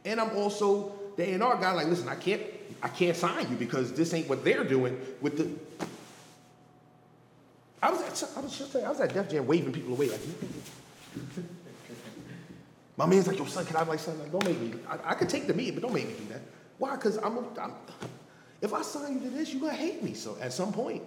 And I'm also the A&R guy. Like, listen, I can't, I can't sign you because this ain't what they're doing with the. I was at, I was just I was at Def Jam waving people away like. My man's like, yo, son, can I like son? Like, don't make me. I, I could take the meeting, but don't make me do that. Why? Because I'm, a- I'm. If I sign you to this, you're gonna hate me. So at some point,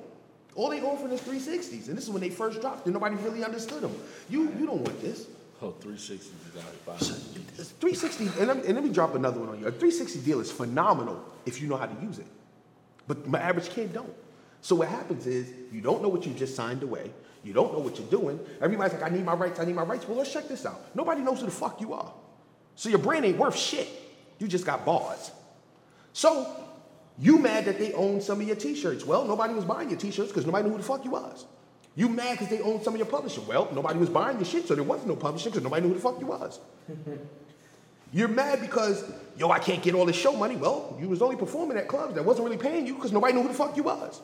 all they offering is 360s, and this is when they first dropped. And nobody really understood them. You you don't want this. Oh, 360 you got it. Fine. It's 360, and let, me, and let me drop another one on you. A 360 deal is phenomenal if you know how to use it, but my average kid don't. So what happens is you don't know what you just signed away. You don't know what you're doing. Everybody's like, I need my rights. I need my rights. Well, let's check this out. Nobody knows who the fuck you are. So your brand ain't worth shit. You just got bars. So you mad that they own some of your t-shirts. Well, nobody was buying your t-shirts because nobody knew who the fuck you was. You mad because they own some of your publishing. Well, nobody was buying your shit, so there was no publishing because nobody knew who the fuck you was. *laughs* You're mad because, yo, I can't get all this show money. Well, you was only performing at clubs that wasn't really paying you because nobody knew who the fuck you was.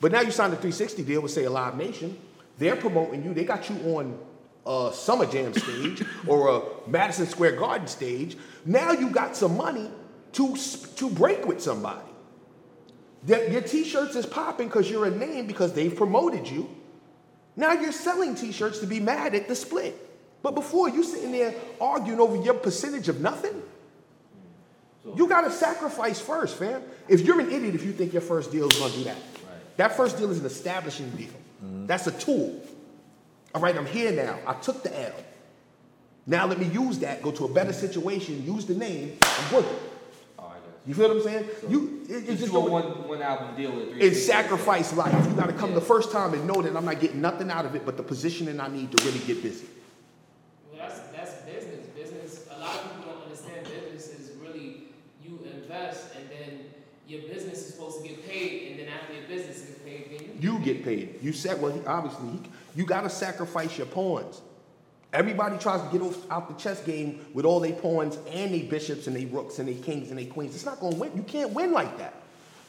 But now you signed a 360 deal with, say, a Live Nation. They're promoting you. They got you on a Summer Jam stage *laughs* or a Madison Square Garden stage. Now you got some money to, to break with somebody. That your t-shirts is popping because you're a name because they've promoted you. Now you're selling t-shirts to be mad at the split. But before you sitting there arguing over your percentage of nothing, you gotta sacrifice first, fam. If you're an idiot if you think your first deal is gonna do that. That first deal is an establishing deal. Mm-hmm. That's a tool. All right, I'm here now. I took the L. Now let me use that, go to a better situation, use the name, and work it. I got You feel what I'm saying? You it, it's Just just a one, one album deal with three. and sixty. sacrifice life. You gotta come the first time and know that I'm not getting nothing out of it but the positioning I need to really get busy. Well, that's, that's business. Business, a lot of people don't understand business is really you invest and then your business is supposed to get paid and then after your business gets paid, then you. You get paid. You said, well, he, obviously, he, you gotta sacrifice your pawns. Everybody tries to get off, out the chess game with all their pawns and their bishops and their rooks and their kings and their queens. It's not gonna win. You can't win like that.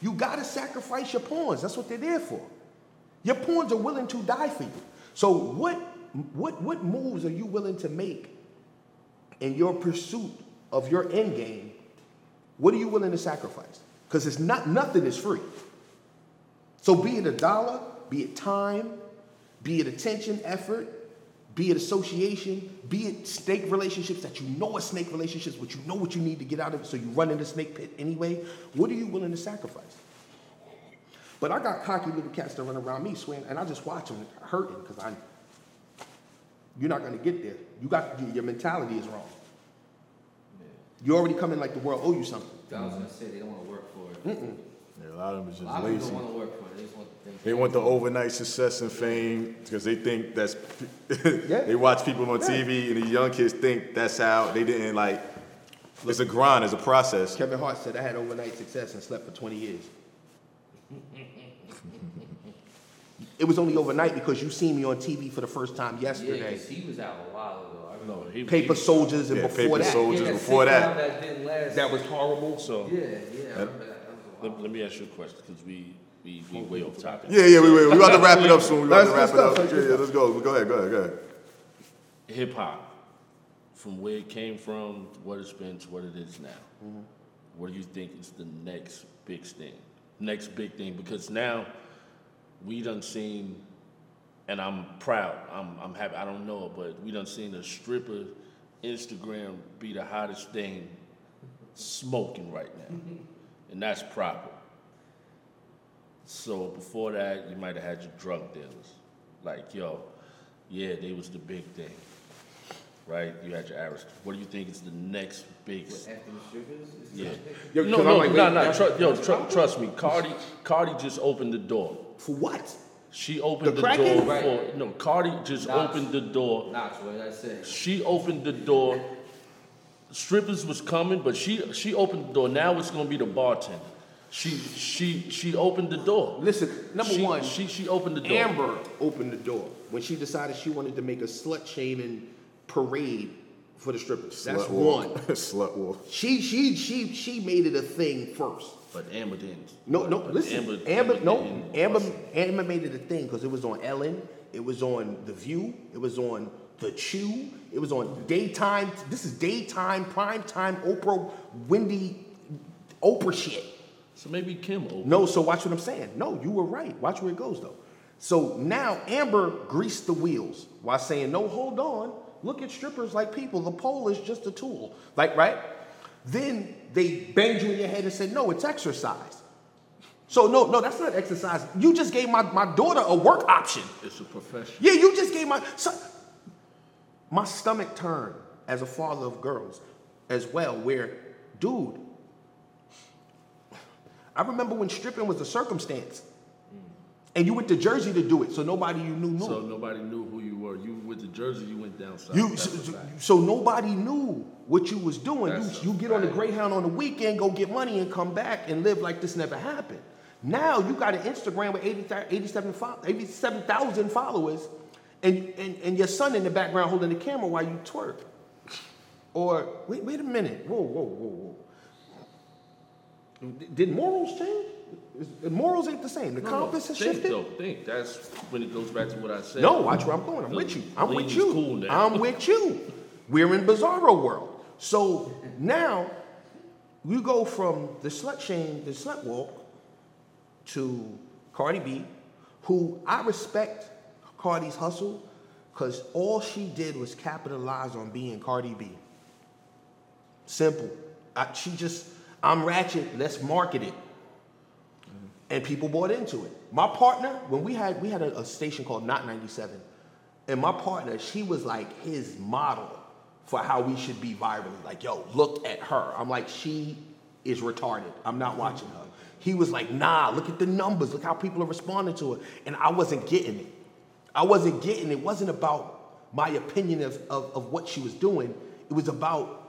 You gotta sacrifice your pawns. That's what they're there for. Your pawns are willing to die for you. So what, what, what moves are you willing to make in your pursuit of your end game? What are you willing to sacrifice? Because it's not nothing is free. So be it a dollar, be it time, be it attention, effort, be it association, be it snake relationships that you know are snake relationships, but you know what you need to get out of it, so you run in the snake pit anyway. What are you willing to sacrifice? But I got cocky little cats that run around me swearing, and I just watch them hurting because I, you're not gonna get there. You got your mentality is wrong. You already come in like the world owe you something. I was gonna say they don't wanna work for it. Yeah, a lot of them is A just lot of people lazy. don't wanna work for it, they just want the thing. They want the overnight success and fame because they think that's. *laughs* Yeah. they watch people on Yeah. TV and the young kids think that's how they didn't like. It's a grind, it's a process. Kevin Hart said I had overnight success and slept for 20 years. *laughs* It was only overnight because you seen me on TV for the first time Yeah, yesterday. 'cause he was out a while ago. I remember. No, he, Paper he- Soldiers and Yeah, before Paper that. Soldiers. Yeah, before sitcom that. that didn't last. That was horrible. So Yeah, yeah, I remember that. That was a let, let me ask you a question because we we we way off topic. Yeah, yeah, we we we about to wrap it up soon. We about to wrap it up. Yeah, yeah, let's go. Go ahead, go ahead, go ahead. Hip hop, from where it came from, to what it's been, to what it is now. Mm-hmm. What do you think is the next big thing? Next big thing because now we done seen, and I'm proud. I'm I'm happy. I don't know it, but we done seen a stripper Instagram be the hottest thing smoking right now, *laughs* and that's proper. So before that, you might have had your drug dealers, like yo, yeah, they was the big thing, right? You had your average. What do you think is the next big? What, after the Yeah. Yo, no, 'cause no, like, no, wait, no. that's- Tru- yo, tru- trust me. Cardi, Cardi just opened the door. For what? She opened The the, cracking? door Right. for no. Cardi just Knox. opened the door. Knox, what did I say? She opened the door. Strippers was coming, but she she opened the door. Now it's gonna be the bartender. She she she opened the door. Listen, number She- one, she she opened the door. Amber opened the door when she decided she wanted to make a slut shaming parade for the strippers. That's Slut war. one. *laughs* Slut war. She she she she made it a thing first. But Amber didn't. No, no, But listen. Amber, Amber, no, didn't Amber, bust. Amber made it a thing because it was on Ellen, it was on The View, it was on The Chew, it was on daytime. This is daytime, prime time, Oprah, Wendy, Oprah shit. So maybe Kim opened. No, so watch what I'm saying. No, you were right. Watch where it goes though. So now Amber greased the wheels while saying, no, hold on. Look at strippers like people. The pole is just a tool. Like, right? Then they banged you in your head and said, no, it's exercise. So no, no, that's not exercise. You just gave my, my daughter a work option. It's a profession. Yeah, you just gave my son. My stomach turned as a father of girls as well, where, dude, I remember when stripping was a circumstance. And you went to Jersey to do it, so nobody you knew knew. So nobody knew who you were. You went to Jersey. You went down south. you, so, so nobody knew what you was doing. That's You, you get on the Greyhound on the weekend, go get money, and come back and live like this never happened. Now you got an Instagram with 80, 87 fo- 87,000 followers, and, and, and your son in the background holding the camera while you twerk. Or wait, wait a minute. Whoa, whoa, whoa, whoa. Did morals change? Morals ain't the same. The No, no, compass has think, shifted. Though, think that's when it goes back to what I said. No, watch where I'm going. I'm with you. I'm with you. cool. I'm with you. We're in bizarro world. So now we go from the slut shame, the slut walk, to Cardi B, who I respect Cardi's hustle, because all she did was capitalize on being Cardi B. Simple. I, she just, I'm ratchet. Let's market it and people bought into it. My partner, when we had we had a, a station called Not 97, and my partner, she was like his model for how we should be virally. Like, yo, look at her. I'm like, she is retarded. I'm not watching her. He was like, nah, look at the numbers. Look how people are responding to it. And I wasn't getting it. I wasn't getting it. Wasn't about my opinion of, of, of what she was doing. It was about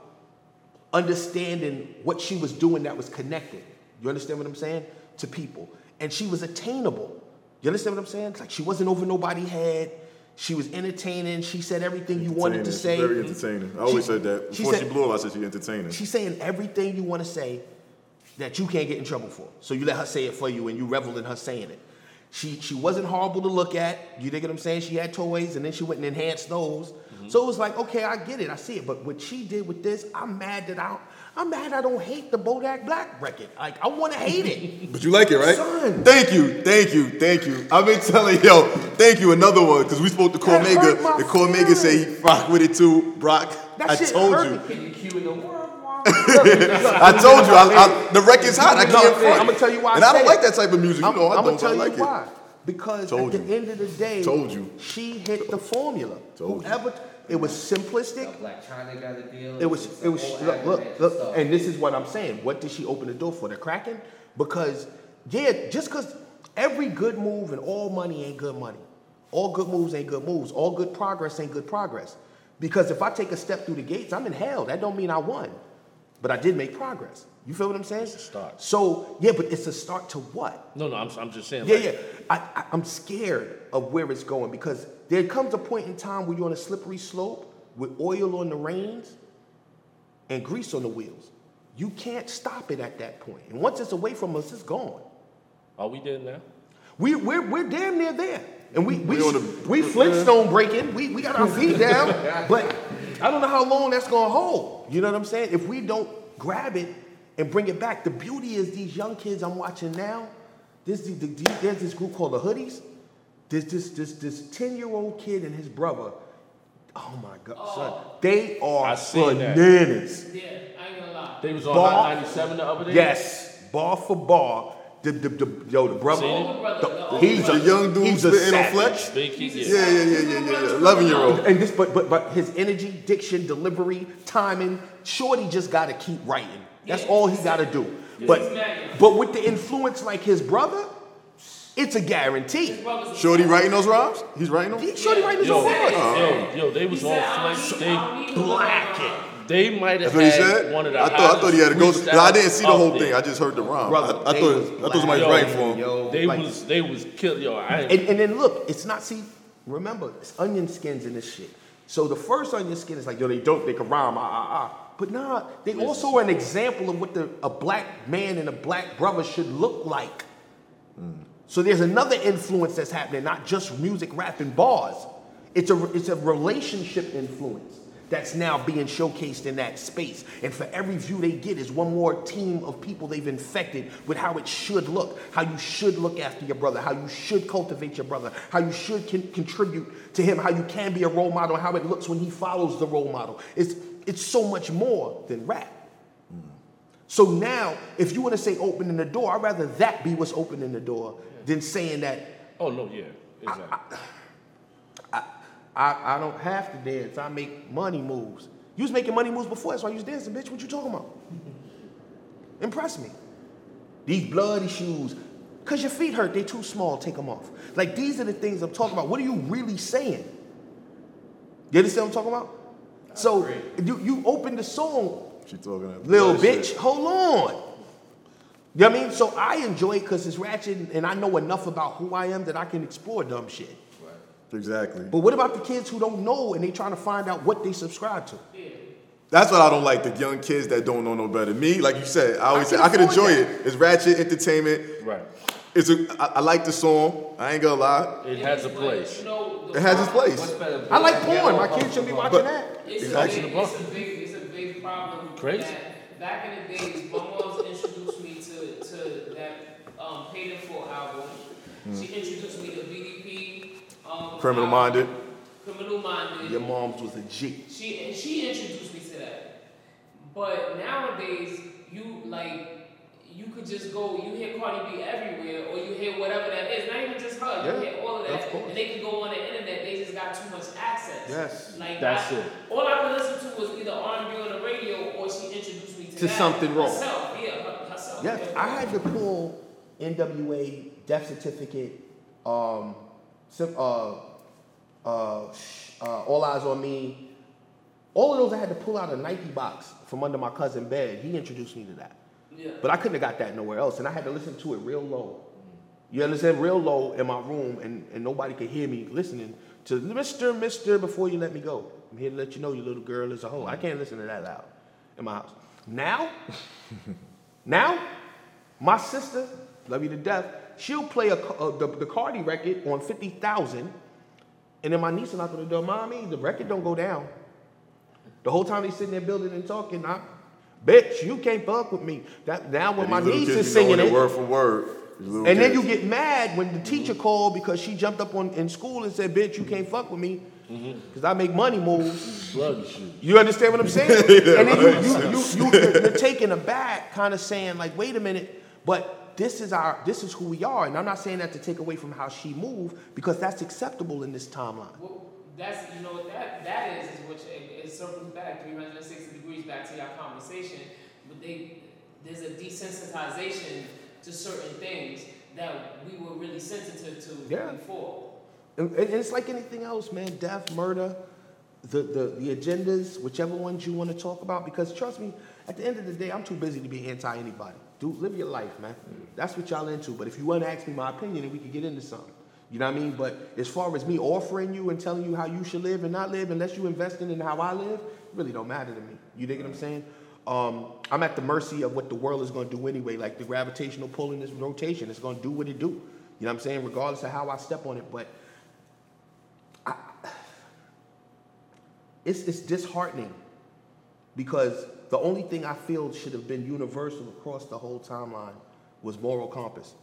understanding what she was doing that was connected. You understand what I'm saying? To people. And she was attainable. You understand what I'm saying? It's like she wasn't over nobody's head. She was entertaining. She said everything you wanted to Entertaining. say. She's Very entertaining. I always She- said that. Before she, said- blew up, I said she entertaining. She's saying everything you want to say that you can't get in trouble for. So you let her say it for you and you revel in her saying it. She she wasn't horrible to look at. You dig what I'm saying? She had toys and then she went and enhanced those. Mm-hmm. So it was like, okay, I get it, I see it. But what she did with this, I'm mad that I I'm mad I don't hate the Bodak Black record. Like I want to hate it. *laughs* But you like it, right? Son. Thank you, thank you, thank you. I've been telling yo, thank you. Another one because we spoke to That hurt Cormega. my And Cormega say he rock with it too. Brock, That I shit told hurt you. Me. Can you cue in the world? I told you. I, I, the record's hot. I can't front. I'ma tell you why I And I don't like that type of music. You I'm, know, I I'm don't. gonna tell but I like you it. why. Because Told at you. the end of the day, Told you. she hit the formula. Told you. Whoever it was simplistic. Now, Blac Chyna got a deal. It was, it was, look, look, look, and this is what I'm saying. What did she open the door for? The cracking? Because, yeah, just because every good move and all money ain't good money. All good moves ain't good moves. All good progress ain't good progress. Because if I take a step through the gates, I'm in hell. That don't mean I won. But I did make progress. You feel what I'm saying? It's a start. So yeah, but it's a start to what? No, no, I'm, I'm just saying. Yeah, like, yeah. I, I, I'm scared of where it's going because there comes a point in time where you're on a slippery slope with oil on the reins and grease on the wheels. You can't stop it at that point. And once it's away from us, it's gone. Are we there now? We, we're, we're damn near there. And we, we, We on the- we Flintstone breaking. We, we got our feet down. *laughs* But I don't know how long that's going to hold. You know what I'm saying? If we don't grab it and bring it back. The beauty is these young kids I'm watching now, this, the, the, there's this group called the Hoodies. There's this, this, this 10 year old kid and his brother. Oh my God, son. Oh. They are I seen that. bananas. Yeah, I ain't gonna lie. They was on Ball- Hot 97 the other day? Yes, bar for bar. The, the, the, yo, the brother, Seen? Older brother, the the- he's a. The young dude he's a spitting on savage. flex. Big kid, He's yeah. Yeah, yeah, yeah, yeah, yeah, yeah. Eleven year old. And this, but but but his energy, diction, delivery, timing. Shorty just got to keep writing. That's Yeah. all he got to do. He's But but with the influence like his brother, it's a guarantee. His a Shorty writing those rhymes? He's writing them? He- Shorty writing his Yo, own said yo, yo, they was He said, on flex. need- I don't They, need no black rhyme. They might have what he had said? one of the I thought, I thought he had a ghost. I didn't see the whole out thing. I just heard the rhyme. Brother, I, I thought, was I thought somebody was writing for him. Yo, They like- was they was kill yo. I And, and then look, it's not, see, remember, it's onion skins in this shit. So the first onion skin is like, yo, they dope, they can rhyme, ah, ah, ah. But nah, they also are an example of what the, a black man and a black brother should look like. So there's another influence that's happening, not just music, rap, and bars. It's a, it's a relationship influence that's now being showcased in that space. And for every view they get is one more team of people they've infected with how it should look, how you should look after your brother, how you should cultivate your brother, how you should con- contribute to him, how you can be a role model, how it looks when he follows the role model. It's, it's so much more than rap. So now, if you want to say opening the door, I'd rather that be what's opening the door than saying that oh no, yeah, exactly. I, I don't have to dance. I make money moves. You was making money moves before, that's why you was dancing, bitch. What you talking about? *laughs* Impress me. These bloody shoes. Cause your feet hurt, they too small, take them off. Like these are the things I'm talking about. What are you really saying? You understand what I'm talking about? So you, you open the song She talking little bitch, shit. hold on. You know what I mean? So I enjoy it because it's ratchet and I know enough about who I am that I can explore dumb shit. Exactly. But what about the kids who don't know and they trying to find out what they subscribe to? That's what I don't like. The young kids that don't know no better. Me, like you said, I always I say I can afford enjoy that. it. It's ratchet entertainment. right. It's a. I, I like the song. I ain't gonna lie. It has a place. You know, It has its place. I like porn. My kids shouldn't be watching But- that. It's a, Exactly. big, it's a big, it's a big problem. Crazy. That back in the days, my mom's introduced me to, to that um, Paid in Full album. She introduced me to BDP. Um, criminal minded. Criminal Minded. Your mom's was a G. She and she introduced me to that. But nowadays, you like you could just go. You hear Cardi B everywhere, or you hear whatever that is. Not even just her. Yeah, you hear all of of that, course. and they can go on the internet. They just got too much access. Yes. Like That's I, it. All I could listen to was either R and B on the radio, or she introduced me to, To that something wrong. Herself, yeah, her, herself. Yeah, yeah. I had to pull NWA death certificate, um, sim- uh, uh, uh, All Eyes on Me. All of those I had to pull out a Nike box from under my cousin's bed. He introduced me to that. Yeah. But I couldn't have got that nowhere else, and I had to listen to it real low. You understand? Real low in my room, and, and nobody could hear me listening to Mr. Mister before you let me go. I'm here to let you know your little girl is a hoe. I can't listen to that loud in my house. Now, *laughs* now, my sister, love you to death, she'll play a, a- uh, the, the Cardi record on 50,000, and then my niece and I to the mommy, the record don't go down. The whole time they sitting there building and talking, I, bitch, you can't fuck with me. That now when my niece kids is singing it word for word. And then you get mad when the teacher called because she jumped up on in school and said, "Bitch, you can't fuck with me because I make money moves." You understand what I'm saying? *laughs* and then you, you, you, you, you're, you're taken aback, kind of saying like, "Wait a minute," but this is our, this is who we are, and I'm not saying that to take away from how she moved because that's acceptable in this timeline. Well, that's you know what that that is is which it, it circles back 360 degrees back to your conversation. But they there's a desensitization to certain things that we were really sensitive to Yeah. before. And, and it's like anything else, man. Death, murder, the, the, the agendas, whichever ones you want to talk about. Because trust me, At the end of the day, I'm too busy to be anti anybody. Dude, live your life, man. That's what y'all into. But if you want to ask me my opinion, then we could get into something. You know what I mean? But as far as me offering you and telling you how you should live and not live, unless you investing in how I live, really don't matter to me. You dig what I'm saying? Um, I'm at the mercy of what the world is going to do anyway. Like the gravitational pull in this rotation, it's going to do what it do. You know what I'm saying? Regardless of how I step on it. But I, *sighs* it's, it's disheartening because the only thing I feel should have been universal across the whole timeline was moral compass.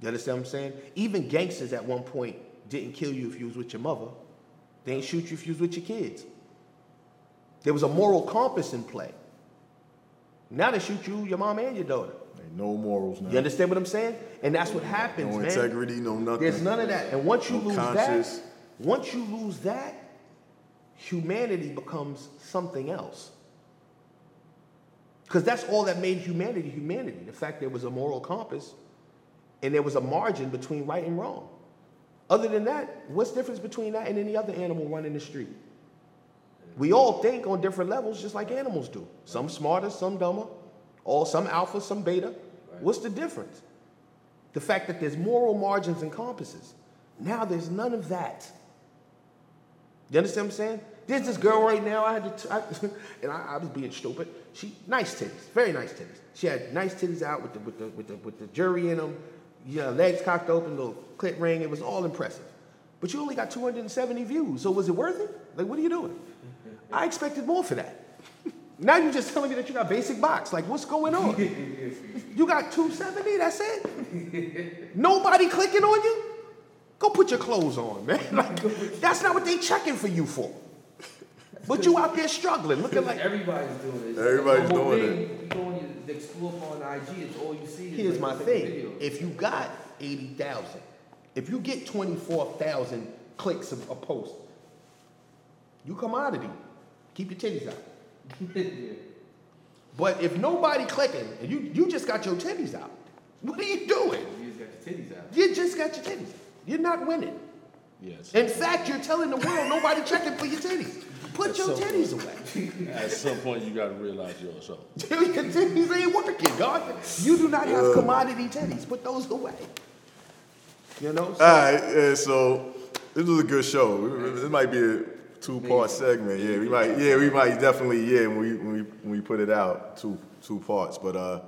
You understand what I'm saying? Even gangsters at one point didn't kill you if you was with your mother. They ain't shoot you if you was with your kids. There was a moral compass in play. Now they shoot you, your mom, and your daughter. Ain't no morals now. You understand what I'm saying? And that's what happens, no man. integrity, no nothing. There's none of that. And once you No lose conscience. that, once you lose that, humanity becomes something else. Because that's all that made humanity humanity. The fact there was a moral compass and there was a margin between right and wrong. Other than that, what's the difference between that and any other animal running the street? We all think on different levels just like animals do. Some smarter, some dumber, all some alpha, some beta. What's the difference? The fact that there's moral margins and compasses. Now there's none of that. You understand what I'm saying? There's this girl right now. I had to, I, *laughs* and I, I was being stupid. She nice titties, very nice titties. She had nice titties out with the with the with the with the jury in them. Know, legs cocked open, little clit ring. It was all impressive. But you only got 270 views. So was it worth it? Like, what are you doing? I expected more for that. *laughs* Now you're just telling me that you got basic box. Like, what's going on? *laughs* You got 270, that's it? Nobody clicking on you? Go put your clothes on, man. Like, that's not what they checking for you for. But you out there struggling, looking like. Everybody's doing it. Everybody's The doing thing, You go on your explore on IG, it's all you see. Here's like my thing. videos. If you got 80,000, if you get 24,000 clicks of a post, you commodity. Keep your titties out. *laughs* But if nobody clicking and you, you just got your titties out, *laughs* what are you doing? You just got your titties out. You just got your titties. You're not winning. Yes. In fact, you're telling the world nobody checking for your titties. Put your so titties away. *laughs* At some point, you got to realize you're so. *laughs* your titties ain't working, God. You do not have commodity titties. Put those away. You know? So- All right, yeah, so this was a good show. This might be a two-part segment. Yeah, we might. Yeah, we might definitely. Yeah, when we when we when we put it out, two two parts. But uh,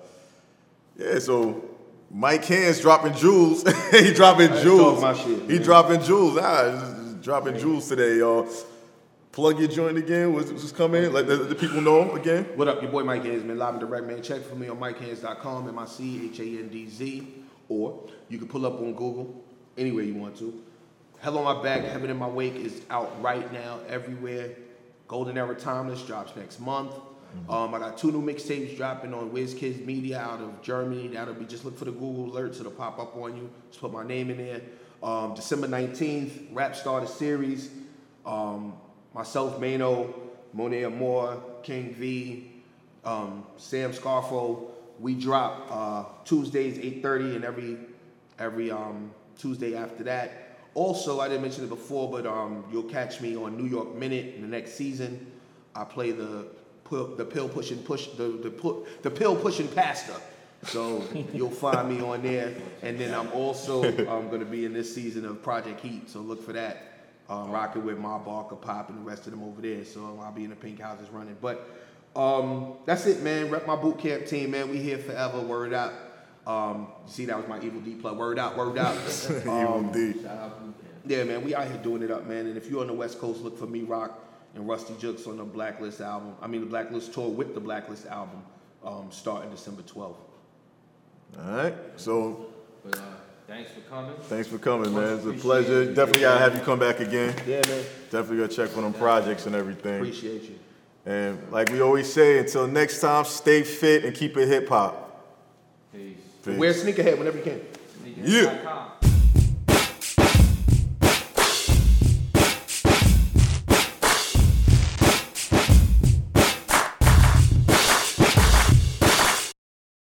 yeah. So Mic Handz dropping jewels. *laughs* he dropping jewels. talk my shit, he dropping jewels. Ah, just- just dropping jewels today, y'all. Plug your joint again. What's, what's coming? Let the, the people know again. What up, your boy Mic Handz, man, live and direct, man. Check for me on MicHandz.com, M-I-C-H-A-N-D-Z, or you can pull up on Google, anywhere you want to. Hell on My Back, Heaven in My Wake is out right now, everywhere. Golden Era Timeless drops next month. Um, I got two new mixtapes dropping on WizKids Media out of Germany. That'll be just look for the Google alerts. It'll pop up on you. Just put my name in there. Um, December 19th, Rap Starter Series. Um, myself, Mano, Monet Amore, King V, um, Sam Scarfo. We drop uh, Tuesdays 8:30 and every every um, Tuesday after that. Also, I didn't mention it before, but um, you'll catch me on New York Minute in the next season. I play the the pill pushing push the the, pu- the pill pushing pastor. So *laughs* you'll find me on there, and then I'm also um, going to be in this season of Project Heat. So look for that. Um, rocking with my Barker Pop and the rest of them over there. So I'll be in the pink houses running. But um, that's it, man. Rep my boot camp team, man. We here forever. Word out. Um, you see, that was my evil D plug. Word out, word out. *laughs* Evil Dee. Shout out Blue Camp. Yeah, man, we out here doing it up, man. And if you're on the West Coast, look for me, Rock and Rustee Juxx on the Blacklist album. I mean, the Blacklist tour with the Blacklist album, um, starting December 12th. All right. So But uh, thanks for coming. thanks for coming, man. It's a pleasure. it. Definitely gotta have you come back again. Yeah, man. Definitely gonna check on them projects and everything. Appreciate you. And like we always say, until next time, stay fit and keep it hip hop. Peace. Peace. Wear sneakerhead whenever you can. Yeah. Sneakers.com.